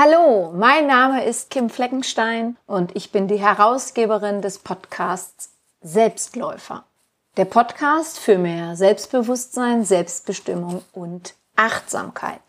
Hallo, mein Name ist Kim Fleckenstein und ich bin die Herausgeberin des Podcasts Selbstläufer. Der Podcast für mehr Selbstbewusstsein, Selbstbestimmung und Achtsamkeit.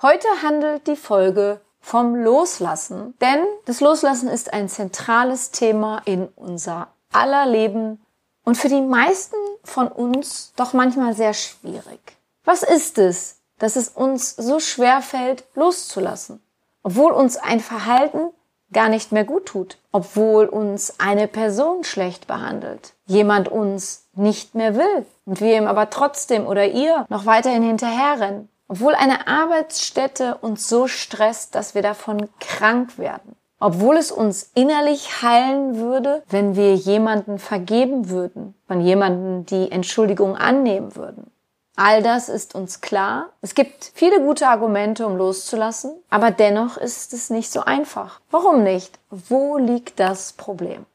Heute handelt die Folge vom Loslassen, denn das Loslassen ist ein zentrales Thema in unser aller Leben und für die meisten von uns doch manchmal sehr schwierig. Was ist es, dass es uns so schwer fällt, loszulassen? Obwohl uns ein Verhalten gar nicht mehr gut tut, obwohl uns eine Person schlecht behandelt, jemand uns nicht mehr will und wir ihm aber trotzdem oder ihr noch weiterhin hinterherrennen, obwohl eine Arbeitsstätte uns so stresst, dass wir davon krank werden, obwohl es uns innerlich heilen würde, wenn wir jemanden vergeben würden, von jemanden die Entschuldigung annehmen würden. All das ist uns klar. Es gibt viele gute Argumente, um loszulassen, aber dennoch ist es nicht so einfach. Warum nicht? Wo liegt das Problem?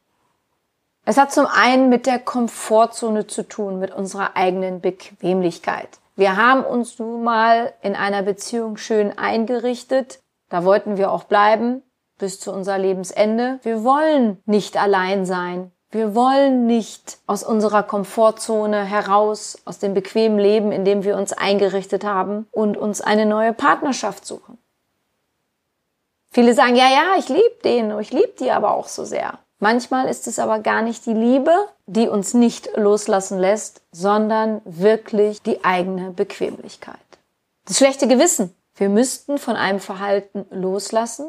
Es hat zum einen mit der Komfortzone zu tun, mit unserer eigenen Bequemlichkeit. Wir haben uns nun mal in einer Beziehung schön eingerichtet. Da wollten wir auch bleiben bis zu unser Lebensende. Wir wollen nicht allein sein. Wir wollen nicht aus unserer Komfortzone heraus, aus dem bequemen Leben, in dem wir uns eingerichtet haben und uns eine neue Partnerschaft suchen. Viele sagen, ja, ja, ich liebe den, ich liebe die aber auch so sehr. Manchmal ist es aber gar nicht die Liebe, die uns nicht loslassen lässt, sondern wirklich die eigene Bequemlichkeit. Das schlechte Gewissen. Wir müssten von einem Verhalten loslassen,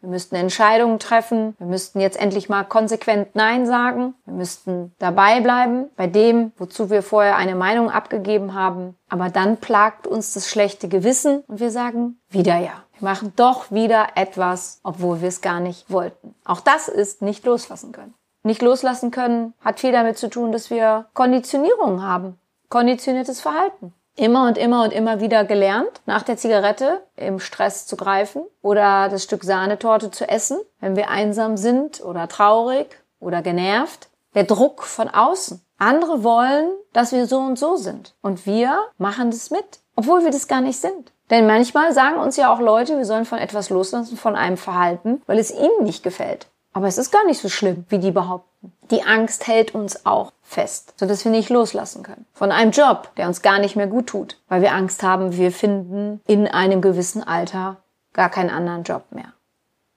wir müssten Entscheidungen treffen. Wir müssten jetzt endlich mal konsequent Nein sagen. Wir müssten dabei bleiben bei dem, wozu wir vorher eine Meinung abgegeben haben. Aber dann plagt uns das schlechte Gewissen und wir sagen wieder ja. Wir machen doch wieder etwas, obwohl wir es gar nicht wollten. Auch das ist nicht loslassen können. Nicht loslassen können hat viel damit zu tun, dass wir Konditionierungen haben. Konditioniertes Verhalten immer und immer und immer wieder gelernt, nach der Zigarette im Stress zu greifen oder das Stück Sahnetorte zu essen, wenn wir einsam sind oder traurig oder genervt. Der Druck von außen. Andere wollen, dass wir so und so sind. Und wir machen das mit, obwohl wir das gar nicht sind. Denn manchmal sagen uns ja auch Leute, wir sollen von etwas loslassen, von einem Verhalten, weil es ihnen nicht gefällt. Aber es ist gar nicht so schlimm, wie die behaupten. Die Angst hält uns auch fest, sodass wir nicht loslassen können. Von einem Job, der uns gar nicht mehr gut tut, weil wir Angst haben, wir finden in einem gewissen Alter gar keinen anderen Job mehr.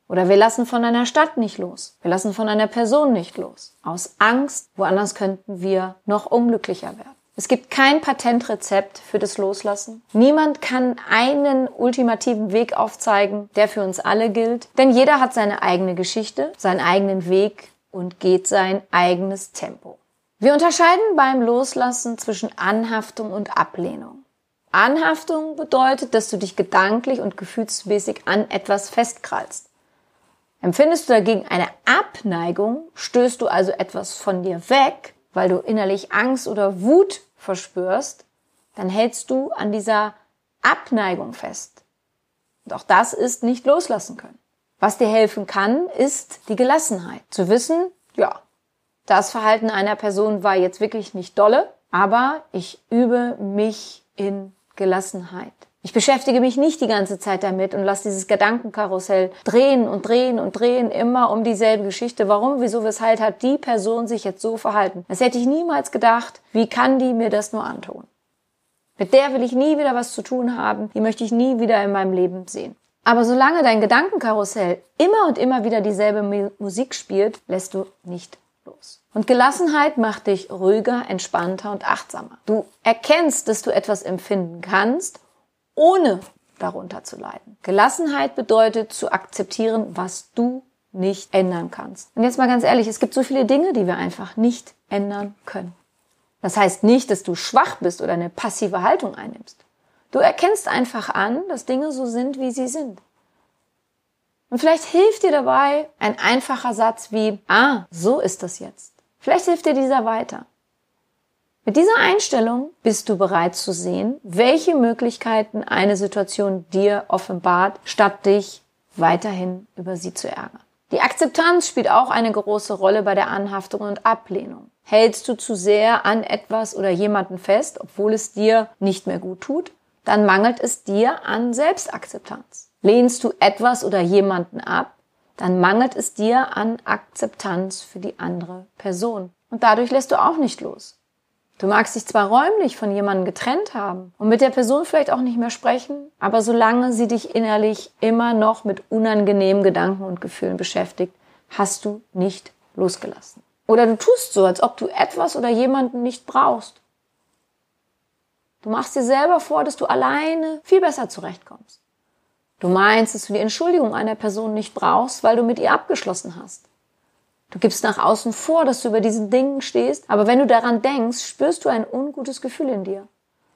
Oder wir lassen von einer Stadt nicht los. Wir lassen von einer Person nicht los. Aus Angst, woanders könnten wir noch unglücklicher werden. Es gibt kein Patentrezept für das Loslassen. Niemand kann einen ultimativen Weg aufzeigen, der für uns alle gilt. Denn jeder hat seine eigene Geschichte, seinen eigenen Weg und geht sein eigenes Tempo. Wir unterscheiden beim Loslassen zwischen Anhaftung und Ablehnung. Anhaftung bedeutet, dass du dich gedanklich und gefühlsmäßig an etwas festkrallst. Empfindest du dagegen eine Abneigung, stößt du also etwas von dir weg, weil du innerlich Angst oder Wut verspürst, dann hältst du an dieser Abneigung fest. Und auch das ist nicht loslassen können. Was dir helfen kann, ist die Gelassenheit. Zu wissen, ja, das Verhalten einer Person war jetzt wirklich nicht dolle, aber ich übe mich in Gelassenheit. Ich beschäftige mich nicht die ganze Zeit damit und lasse dieses Gedankenkarussell drehen und drehen und drehen, immer um dieselbe Geschichte. Warum, wieso, weshalb hat die Person sich jetzt so verhalten? Das hätte ich niemals gedacht. Wie kann die mir das nur antun? Mit der will ich nie wieder was zu tun haben. Die möchte ich nie wieder in meinem Leben sehen. Aber solange dein Gedankenkarussell immer und immer wieder dieselbe Musik spielt, lässt du nicht los. Und Gelassenheit macht dich ruhiger, entspannter und achtsamer. Du erkennst, dass du etwas empfinden kannst, ohne darunter zu leiden. Gelassenheit bedeutet zu akzeptieren, was du nicht ändern kannst. Und jetzt mal ganz ehrlich, es gibt so viele Dinge, die wir einfach nicht ändern können. Das heißt nicht, dass du schwach bist oder eine passive Haltung einnimmst. Du erkennst einfach an, dass Dinge so sind, wie sie sind. Und vielleicht hilft dir dabei ein einfacher Satz wie, ah, so ist das jetzt. Vielleicht hilft dir dieser weiter. Mit dieser Einstellung bist du bereit zu sehen, welche Möglichkeiten eine Situation dir offenbart, statt dich weiterhin über sie zu ärgern. Die Akzeptanz spielt auch eine große Rolle bei der Anhaftung und Ablehnung. Hältst du zu sehr an etwas oder jemanden fest, obwohl es dir nicht mehr gut tut, dann mangelt es dir an Selbstakzeptanz. Lehnst du etwas oder jemanden ab, dann mangelt es dir an Akzeptanz für die andere Person. Und dadurch lässt du auch nicht los. Du magst dich zwar räumlich von jemandem getrennt haben und mit der Person vielleicht auch nicht mehr sprechen, aber solange sie dich innerlich immer noch mit unangenehmen Gedanken und Gefühlen beschäftigt, hast du nicht losgelassen. Oder du tust so, als ob du etwas oder jemanden nicht brauchst. Du machst dir selber vor, dass du alleine viel besser zurechtkommst. Du meinst, dass du die Entschuldigung einer Person nicht brauchst, weil du mit ihr abgeschlossen hast. Du gibst nach außen vor, dass du über diesen Dingen stehst, aber wenn du daran denkst, spürst du ein ungutes Gefühl in dir.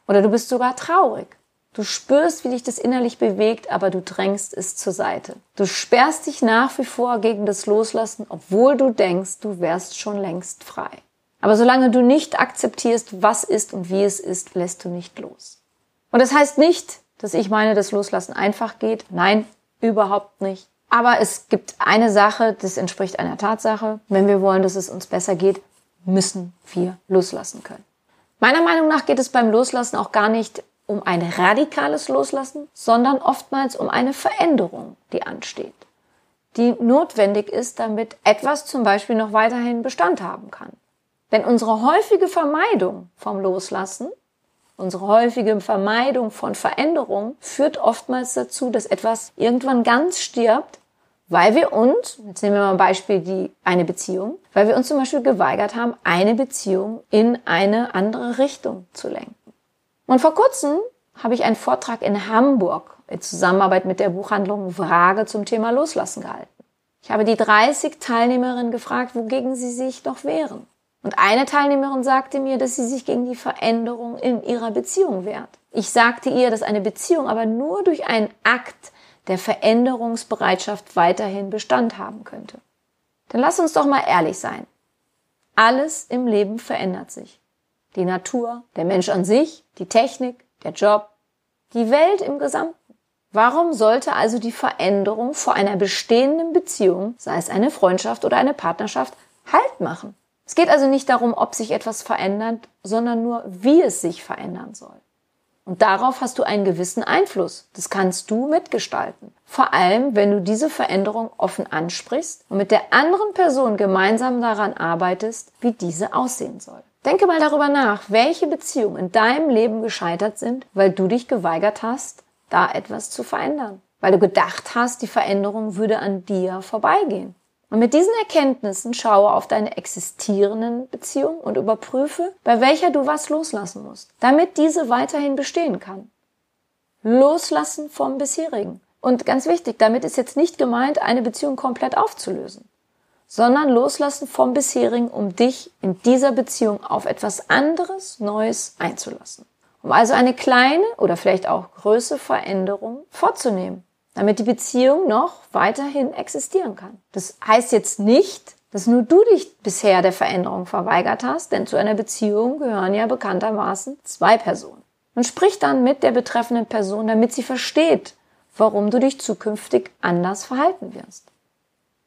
Oder du bist sogar traurig. Du spürst, wie dich das innerlich bewegt, aber du drängst es zur Seite. Du sperrst dich nach wie vor gegen das Loslassen, obwohl du denkst, du wärst schon längst frei. Aber solange du nicht akzeptierst, was ist und wie es ist, lässt du nicht los. Und das heißt nicht, dass ich meine, dass Loslassen einfach geht. Nein, überhaupt nicht. Aber es gibt eine Sache, das entspricht einer Tatsache. Wenn wir wollen, dass es uns besser geht, müssen wir loslassen können. Meiner Meinung nach geht es beim Loslassen auch gar nicht um ein radikales Loslassen, sondern oftmals um eine Veränderung, die ansteht, die notwendig ist, damit etwas zum Beispiel noch weiterhin Bestand haben kann. Denn unsere häufige Vermeidung vom Loslassen Unsere häufige Vermeidung von Veränderung führt oftmals dazu, dass etwas irgendwann ganz stirbt, weil wir uns, jetzt nehmen wir mal ein Beispiel, die eine Beziehung, weil wir uns zum Beispiel geweigert haben, eine Beziehung in eine andere Richtung zu lenken. Und vor kurzem habe ich einen Vortrag in Hamburg in Zusammenarbeit mit der Buchhandlung Frage zum Thema Loslassen gehalten. Ich habe die 30 Teilnehmerinnen gefragt, wogegen sie sich doch wehren. Und eine Teilnehmerin sagte mir, dass sie sich gegen die Veränderung in ihrer Beziehung wehrt. Ich sagte ihr, dass eine Beziehung aber nur durch einen Akt der Veränderungsbereitschaft weiterhin Bestand haben könnte. Dann lass uns doch mal ehrlich sein. Alles im Leben verändert sich. Die Natur, der Mensch an sich, die Technik, der Job, die Welt im Gesamten. Warum sollte also die Veränderung vor einer bestehenden Beziehung, sei es eine Freundschaft oder eine Partnerschaft, Halt machen? Es geht also nicht darum, ob sich etwas verändert, sondern nur, wie es sich verändern soll. Und darauf hast du einen gewissen Einfluss. Das kannst du mitgestalten. Vor allem, wenn du diese Veränderung offen ansprichst und mit der anderen Person gemeinsam daran arbeitest, wie diese aussehen soll. Denke mal darüber nach, welche Beziehungen in deinem Leben gescheitert sind, weil du dich geweigert hast, da etwas zu verändern. Weil du gedacht hast, die Veränderung würde an dir vorbeigehen. Und mit diesen Erkenntnissen schaue auf deine existierenden Beziehungen und überprüfe, bei welcher du was loslassen musst, damit diese weiterhin bestehen kann. Loslassen vom bisherigen. Und ganz wichtig, damit ist jetzt nicht gemeint, eine Beziehung komplett aufzulösen, sondern loslassen vom bisherigen, um dich in dieser Beziehung auf etwas anderes, Neues einzulassen. Um also eine kleine oder vielleicht auch größere Veränderung vorzunehmen damit die Beziehung noch weiterhin existieren kann. Das heißt jetzt nicht, dass nur du dich bisher der Veränderung verweigert hast, denn zu einer Beziehung gehören ja bekanntermaßen zwei Personen. Und sprich dann mit der betreffenden Person, damit sie versteht, warum du dich zukünftig anders verhalten wirst.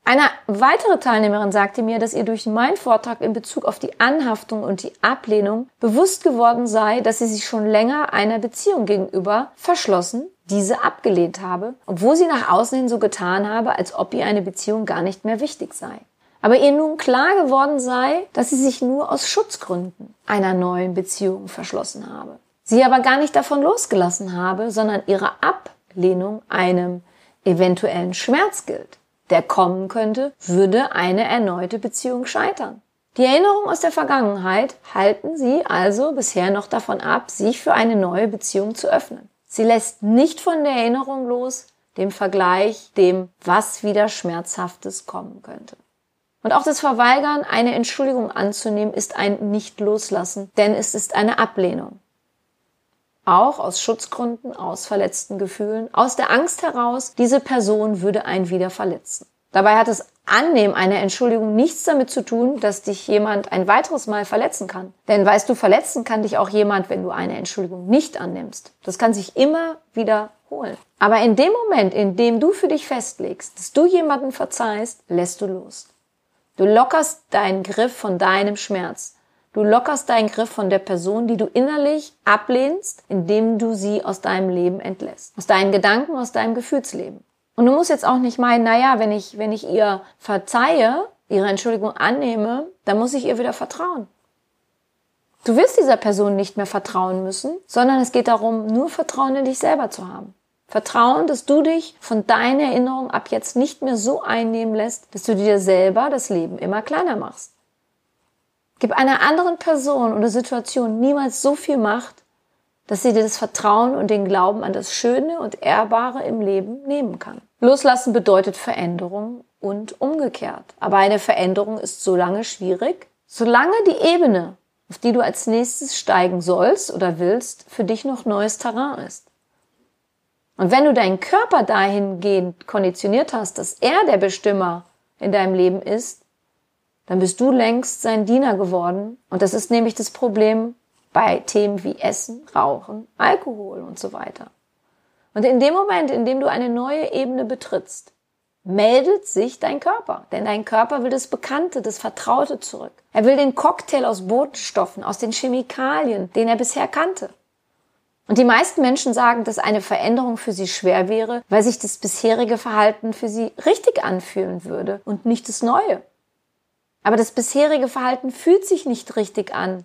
Eine weitere Teilnehmerin sagte mir, dass ihr durch meinen Vortrag in Bezug auf die Anhaftung und die Ablehnung bewusst geworden sei, dass sie sich schon länger einer Beziehung gegenüber verschlossen, diese abgelehnt habe, obwohl sie nach außen hin so getan habe, als ob ihr eine Beziehung gar nicht mehr wichtig sei. Aber ihr nun klar geworden sei, dass sie sich nur aus Schutzgründen einer neuen Beziehung verschlossen habe. Sie aber gar nicht davon losgelassen habe, sondern ihre Ablehnung einem eventuellen Schmerz gilt der kommen könnte, würde eine erneute Beziehung scheitern. Die Erinnerungen aus der Vergangenheit halten sie also bisher noch davon ab, sich für eine neue Beziehung zu öffnen. Sie lässt nicht von der Erinnerung los, dem Vergleich, dem, was wieder Schmerzhaftes kommen könnte. Und auch das Verweigern, eine Entschuldigung anzunehmen, ist ein Nicht-Loslassen, denn es ist eine Ablehnung auch aus Schutzgründen, aus verletzten Gefühlen, aus der Angst heraus, diese Person würde einen wieder verletzen. Dabei hat das Annehmen einer Entschuldigung nichts damit zu tun, dass dich jemand ein weiteres Mal verletzen kann. Denn weißt du, verletzen kann dich auch jemand, wenn du eine Entschuldigung nicht annimmst. Das kann sich immer wiederholen. Aber in dem Moment, in dem du für dich festlegst, dass du jemanden verzeihst, lässt du los. Du lockerst deinen Griff von deinem Schmerz. Du lockerst deinen Griff von der Person, die du innerlich ablehnst, indem du sie aus deinem Leben entlässt. Aus deinen Gedanken, aus deinem Gefühlsleben. Und du musst jetzt auch nicht meinen, naja, wenn ich, wenn ich ihr verzeihe, ihre Entschuldigung annehme, dann muss ich ihr wieder vertrauen. Du wirst dieser Person nicht mehr vertrauen müssen, sondern es geht darum, nur Vertrauen in dich selber zu haben. Vertrauen, dass du dich von deiner Erinnerung ab jetzt nicht mehr so einnehmen lässt, dass du dir selber das Leben immer kleiner machst. Gib einer anderen Person oder Situation niemals so viel Macht, dass sie dir das Vertrauen und den Glauben an das Schöne und Ehrbare im Leben nehmen kann. Loslassen bedeutet Veränderung und umgekehrt. Aber eine Veränderung ist so lange schwierig, solange die Ebene, auf die du als nächstes steigen sollst oder willst, für dich noch neues Terrain ist. Und wenn du deinen Körper dahingehend konditioniert hast, dass er der Bestimmer in deinem Leben ist, dann bist du längst sein Diener geworden. Und das ist nämlich das Problem bei Themen wie Essen, Rauchen, Alkohol und so weiter. Und in dem Moment, in dem du eine neue Ebene betrittst, meldet sich dein Körper. Denn dein Körper will das Bekannte, das Vertraute zurück. Er will den Cocktail aus Botenstoffen, aus den Chemikalien, den er bisher kannte. Und die meisten Menschen sagen, dass eine Veränderung für sie schwer wäre, weil sich das bisherige Verhalten für sie richtig anfühlen würde und nicht das neue. Aber das bisherige Verhalten fühlt sich nicht richtig an,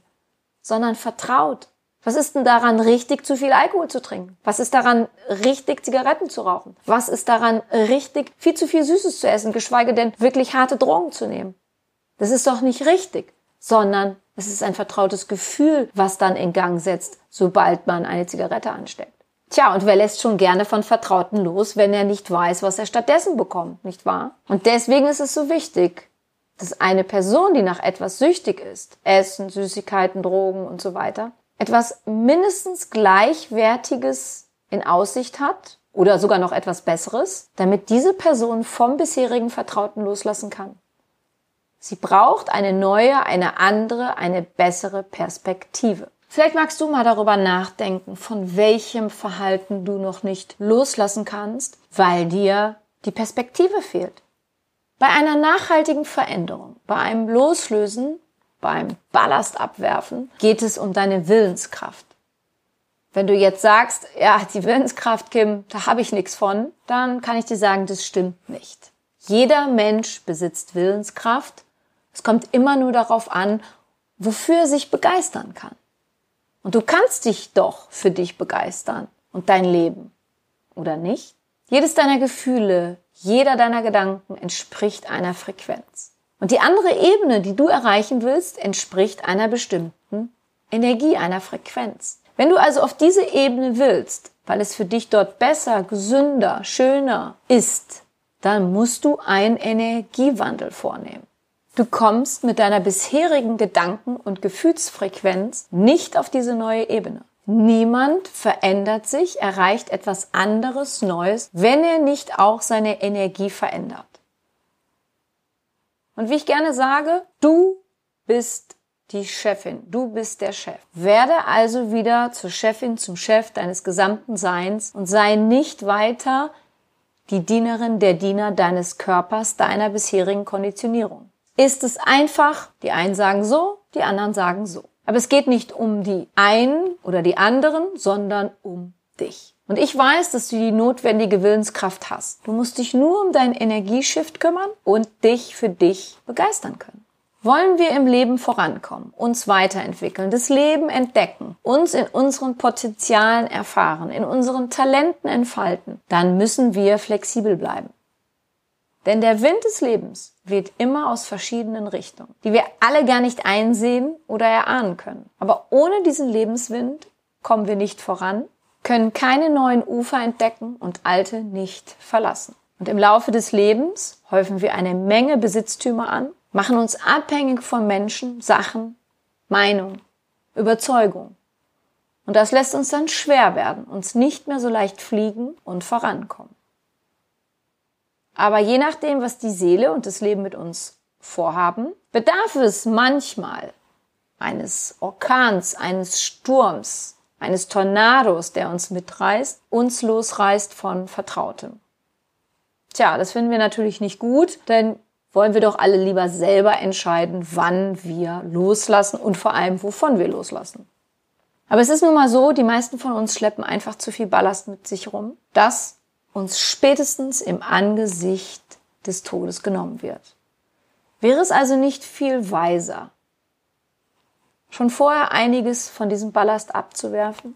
sondern vertraut. Was ist denn daran richtig, zu viel Alkohol zu trinken? Was ist daran richtig, Zigaretten zu rauchen? Was ist daran richtig, viel zu viel Süßes zu essen, geschweige denn wirklich harte Drogen zu nehmen? Das ist doch nicht richtig, sondern es ist ein vertrautes Gefühl, was dann in Gang setzt, sobald man eine Zigarette ansteckt. Tja, und wer lässt schon gerne von Vertrauten los, wenn er nicht weiß, was er stattdessen bekommt, nicht wahr? Und deswegen ist es so wichtig, dass eine Person, die nach etwas süchtig ist, Essen, Süßigkeiten, Drogen und so weiter, etwas mindestens Gleichwertiges in Aussicht hat oder sogar noch etwas Besseres, damit diese Person vom bisherigen Vertrauten loslassen kann. Sie braucht eine neue, eine andere, eine bessere Perspektive. Vielleicht magst du mal darüber nachdenken, von welchem Verhalten du noch nicht loslassen kannst, weil dir die Perspektive fehlt. Bei einer nachhaltigen Veränderung, bei einem Loslösen, beim Ballast abwerfen, geht es um deine Willenskraft. Wenn du jetzt sagst, ja, die Willenskraft, Kim, da habe ich nichts von, dann kann ich dir sagen, das stimmt nicht. Jeder Mensch besitzt Willenskraft es kommt immer nur darauf an, wofür er sich begeistern kann. Und du kannst dich doch für dich begeistern und dein Leben. Oder nicht? Jedes deiner Gefühle, jeder deiner Gedanken entspricht einer Frequenz. Und die andere Ebene, die du erreichen willst, entspricht einer bestimmten Energie, einer Frequenz. Wenn du also auf diese Ebene willst, weil es für dich dort besser, gesünder, schöner ist, dann musst du einen Energiewandel vornehmen. Du kommst mit deiner bisherigen Gedanken- und Gefühlsfrequenz nicht auf diese neue Ebene. Niemand verändert sich, erreicht etwas anderes, Neues, wenn er nicht auch seine Energie verändert. Und wie ich gerne sage, du bist die Chefin, du bist der Chef. Werde also wieder zur Chefin, zum Chef deines gesamten Seins und sei nicht weiter die Dienerin der Diener deines Körpers, deiner bisherigen Konditionierung ist es einfach, die einen sagen so, die anderen sagen so. Aber es geht nicht um die einen oder die anderen, sondern um dich. Und ich weiß, dass du die notwendige Willenskraft hast. Du musst dich nur um deinen Energieshift kümmern und dich für dich begeistern können. Wollen wir im Leben vorankommen, uns weiterentwickeln, das Leben entdecken, uns in unseren Potenzialen erfahren, in unseren Talenten entfalten, dann müssen wir flexibel bleiben. Denn der Wind des Lebens weht immer aus verschiedenen Richtungen, die wir alle gar nicht einsehen oder erahnen können. Aber ohne diesen Lebenswind kommen wir nicht voran, können keine neuen Ufer entdecken und alte nicht verlassen. Und im Laufe des Lebens häufen wir eine Menge Besitztümer an, machen uns abhängig von Menschen, Sachen, Meinung, Überzeugung. Und das lässt uns dann schwer werden, uns nicht mehr so leicht fliegen und vorankommen. Aber je nachdem, was die Seele und das Leben mit uns vorhaben, bedarf es manchmal eines Orkans, eines Sturms, eines Tornados, der uns mitreißt, uns losreißt von Vertrautem. Tja, das finden wir natürlich nicht gut, denn wollen wir doch alle lieber selber entscheiden, wann wir loslassen und vor allem, wovon wir loslassen. Aber es ist nun mal so, die meisten von uns schleppen einfach zu viel Ballast mit sich rum, das uns spätestens im Angesicht des Todes genommen wird. Wäre es also nicht viel weiser, schon vorher einiges von diesem Ballast abzuwerfen?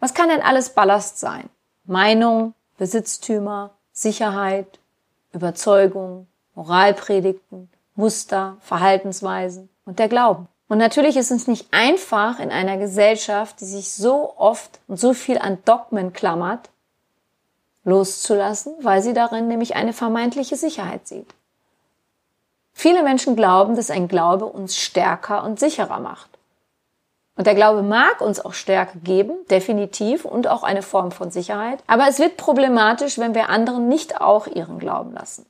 Was kann denn alles Ballast sein? Meinung, Besitztümer, Sicherheit, Überzeugung, Moralpredigten, Muster, Verhaltensweisen und der Glauben. Und natürlich ist es nicht einfach in einer Gesellschaft, die sich so oft und so viel an Dogmen klammert, loszulassen, weil sie darin nämlich eine vermeintliche Sicherheit sieht. Viele Menschen glauben, dass ein Glaube uns stärker und sicherer macht. Und der Glaube mag uns auch Stärke geben, definitiv, und auch eine Form von Sicherheit. Aber es wird problematisch, wenn wir anderen nicht auch ihren Glauben lassen.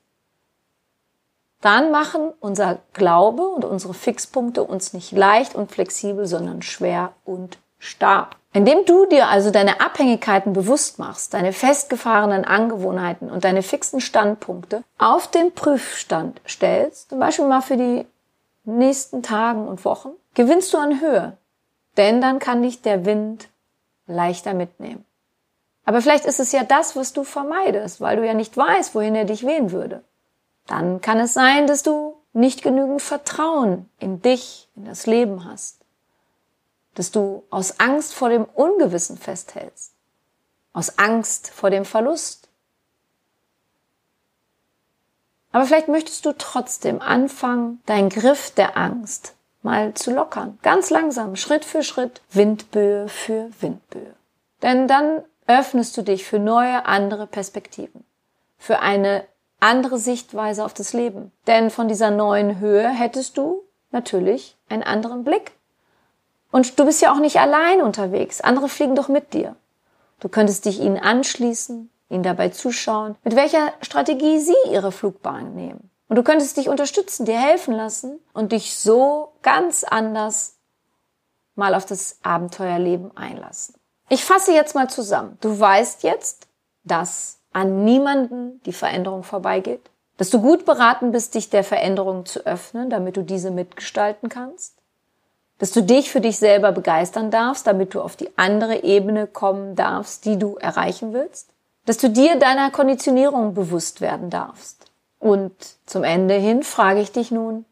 Dann machen unser Glaube und unsere Fixpunkte uns nicht leicht und flexibel, sondern schwer und starr. Indem du dir also deine Abhängigkeiten bewusst machst, deine festgefahrenen Angewohnheiten und deine fixen Standpunkte auf den Prüfstand stellst, zum Beispiel mal für die nächsten Tagen und Wochen, gewinnst du an Höhe. Denn dann kann dich der Wind leichter mitnehmen. Aber vielleicht ist es ja das, was du vermeidest, weil du ja nicht weißt, wohin er dich wehen würde. Dann kann es sein, dass du nicht genügend Vertrauen in dich, in das Leben hast. Dass du aus Angst vor dem Ungewissen festhältst. Aus Angst vor dem Verlust. Aber vielleicht möchtest du trotzdem anfangen, deinen Griff der Angst mal zu lockern. Ganz langsam, Schritt für Schritt, Windböe für Windböe. Denn dann öffnest du dich für neue, andere Perspektiven. Für eine andere Sichtweise auf das Leben. Denn von dieser neuen Höhe hättest du natürlich einen anderen Blick. Und du bist ja auch nicht allein unterwegs. Andere fliegen doch mit dir. Du könntest dich ihnen anschließen, ihnen dabei zuschauen, mit welcher Strategie sie ihre Flugbahn nehmen. Und du könntest dich unterstützen, dir helfen lassen und dich so ganz anders mal auf das Abenteuerleben einlassen. Ich fasse jetzt mal zusammen. Du weißt jetzt, dass an niemanden die Veränderung vorbeigeht, dass du gut beraten bist, dich der Veränderung zu öffnen, damit du diese mitgestalten kannst, dass du dich für dich selber begeistern darfst, damit du auf die andere Ebene kommen darfst, die du erreichen willst, dass du dir deiner Konditionierung bewusst werden darfst, und zum Ende hin frage ich dich nun,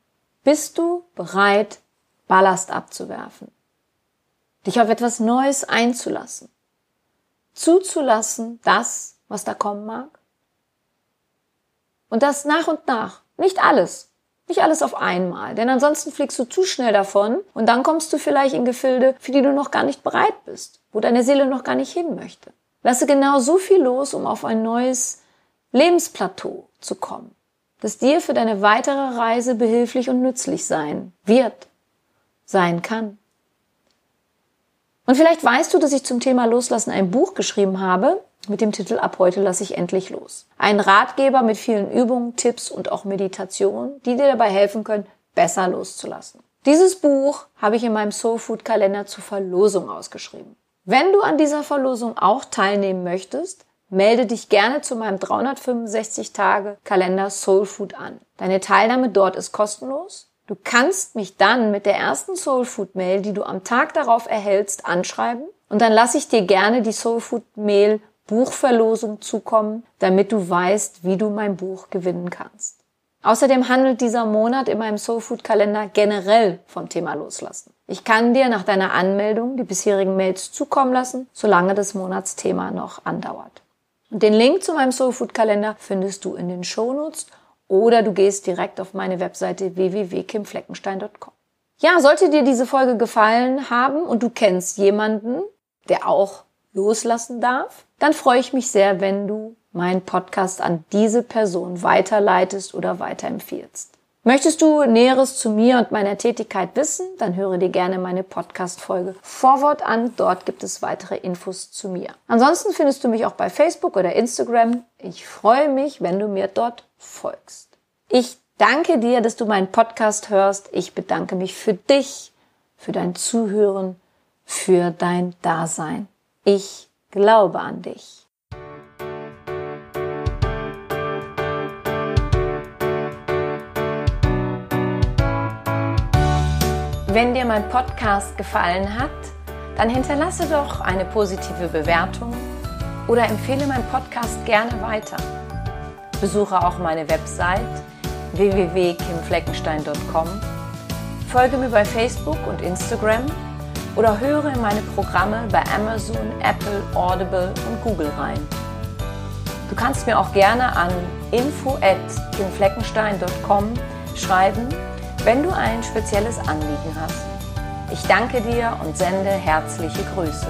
bist du bereit, Ballast abzuwerfen? Dich auf etwas Neues einzulassen? Zuzulassen, das, was da kommen mag? Und das nach und nach. Nicht alles. Nicht alles auf einmal. Denn ansonsten fliegst du zu schnell davon und dann kommst du vielleicht in Gefilde, für die du noch gar nicht bereit bist, wo deine Seele noch gar nicht hin möchte. Lasse genau so viel los, um auf ein neues Lebensplateau zu kommen das dir für deine weitere Reise behilflich und nützlich sein wird, sein kann. Und vielleicht weißt du, dass ich zum Thema Loslassen ein Buch geschrieben habe mit dem Titel Ab heute lasse ich endlich los. Ein Ratgeber mit vielen Übungen, Tipps und auch Meditationen, die dir dabei helfen können, besser loszulassen. Dieses Buch habe ich in meinem Soul Food Kalender zur Verlosung ausgeschrieben. Wenn du an dieser Verlosung auch teilnehmen möchtest, Melde dich gerne zu meinem 365 Tage Kalender Soul Food an. Deine Teilnahme dort ist kostenlos. Du kannst mich dann mit der ersten Soul Food Mail, die du am Tag darauf erhältst, anschreiben und dann lasse ich dir gerne die Soul Food Mail Buchverlosung zukommen, damit du weißt, wie du mein Buch gewinnen kannst. Außerdem handelt dieser Monat in meinem Soul Food Kalender generell vom Thema Loslassen. Ich kann dir nach deiner Anmeldung die bisherigen Mails zukommen lassen, solange das Monatsthema noch andauert. Und den Link zu meinem Soulfood Kalender findest du in den Shownotes oder du gehst direkt auf meine Webseite www.kimfleckenstein.com. Ja, sollte dir diese Folge gefallen haben und du kennst jemanden, der auch loslassen darf, dann freue ich mich sehr, wenn du meinen Podcast an diese Person weiterleitest oder weiterempfiehlst. Möchtest du Näheres zu mir und meiner Tätigkeit wissen, dann höre dir gerne meine Podcast-Folge Vorwort an. Dort gibt es weitere Infos zu mir. Ansonsten findest du mich auch bei Facebook oder Instagram. Ich freue mich, wenn du mir dort folgst. Ich danke dir, dass du meinen Podcast hörst. Ich bedanke mich für dich, für dein Zuhören, für dein Dasein. Ich Glaube an dich. Wenn dir mein Podcast gefallen hat, dann hinterlasse doch eine positive Bewertung oder empfehle meinen Podcast gerne weiter. Besuche auch meine Website www.kimfleckenstein.com. Folge mir bei Facebook und Instagram oder höre in meine Programme bei Amazon, Apple, Audible und Google rein. Du kannst mir auch gerne an info@kimfleckenstein.com schreiben, wenn du ein spezielles Anliegen hast. Ich danke dir und sende herzliche Grüße.